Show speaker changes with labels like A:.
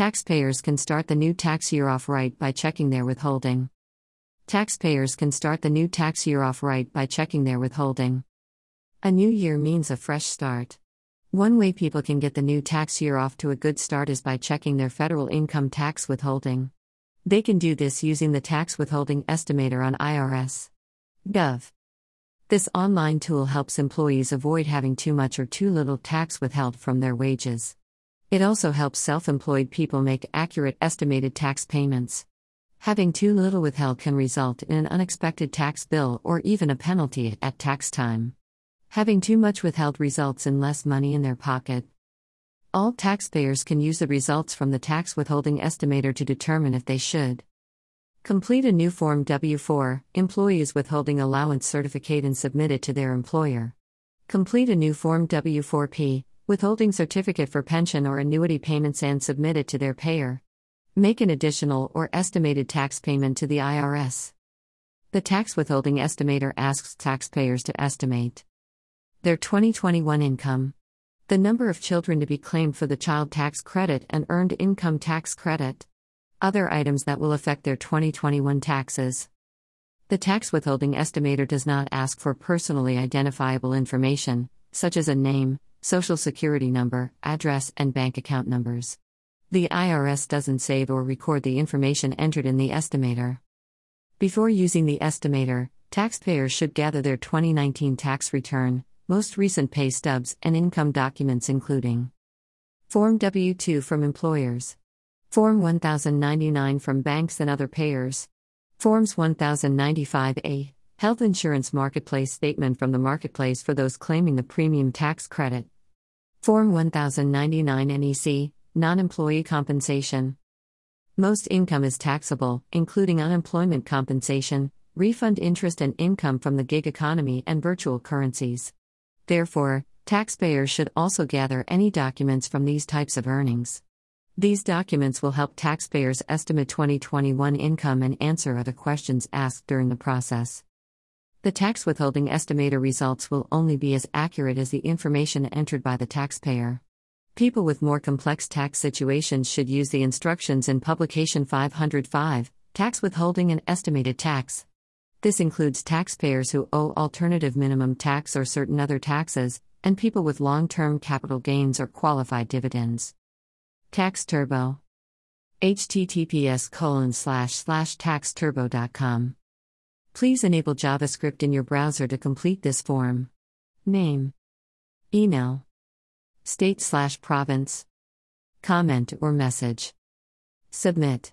A: Taxpayers can start the new tax year off right by checking their withholding. Taxpayers can start the new tax year off right by checking their withholding. A new year means a fresh start. One way people can get the new tax year off to a good start is by checking their federal income tax withholding. They can do this using the tax withholding estimator on IRS.gov. This online tool helps employees avoid having too much or too little tax withheld from their wages. It also helps self employed people make accurate estimated tax payments. Having too little withheld can result in an unexpected tax bill or even a penalty at tax time. Having too much withheld results in less money in their pocket. All taxpayers can use the results from the tax withholding estimator to determine if they should complete a new Form W 4, Employees Withholding Allowance Certificate, and submit it to their employer. Complete a new Form W 4P, Withholding Certificate for Pension or Annuity Payments, and submit it to their payer. Make an additional or estimated tax payment to the IRS. The tax withholding estimator asks taxpayers to estimate their 2021 income, the number of children to be claimed for the child tax credit and earned income tax credit, other items that will affect their 2021 taxes. The tax withholding estimator does not ask for personally identifiable information, such as a name, social security number, address, and bank account numbers. The IRS doesn't save or record the information entered in the estimator. Before using the estimator, taxpayers should gather their 2019 tax return, most recent pay stubs, and income documents, including Form W 2 from employers, Form 1099 from banks and other payers, Forms 1095A, Health Insurance Marketplace Statement from the Marketplace for those claiming the premium tax credit, Form 1099 NEC, Non employee compensation. Most income is taxable, including unemployment compensation, refund interest, and income from the gig economy and virtual currencies. Therefore, taxpayers should also gather any documents from these types of earnings. These documents will help taxpayers estimate 2021 income and answer other questions asked during the process. The tax withholding estimator results will only be as accurate as the information entered by the taxpayer. People with more complex tax situations should use the instructions in Publication 505 Tax Withholding and Estimated Tax. This includes taxpayers who owe alternative minimum tax or certain other taxes, and people with long term capital gains or qualified dividends. Tax Turbo https colon slash slash taxturbo.com. Please enable JavaScript in your browser to complete this form. Name. Email. State slash province. Comment or message. Submit.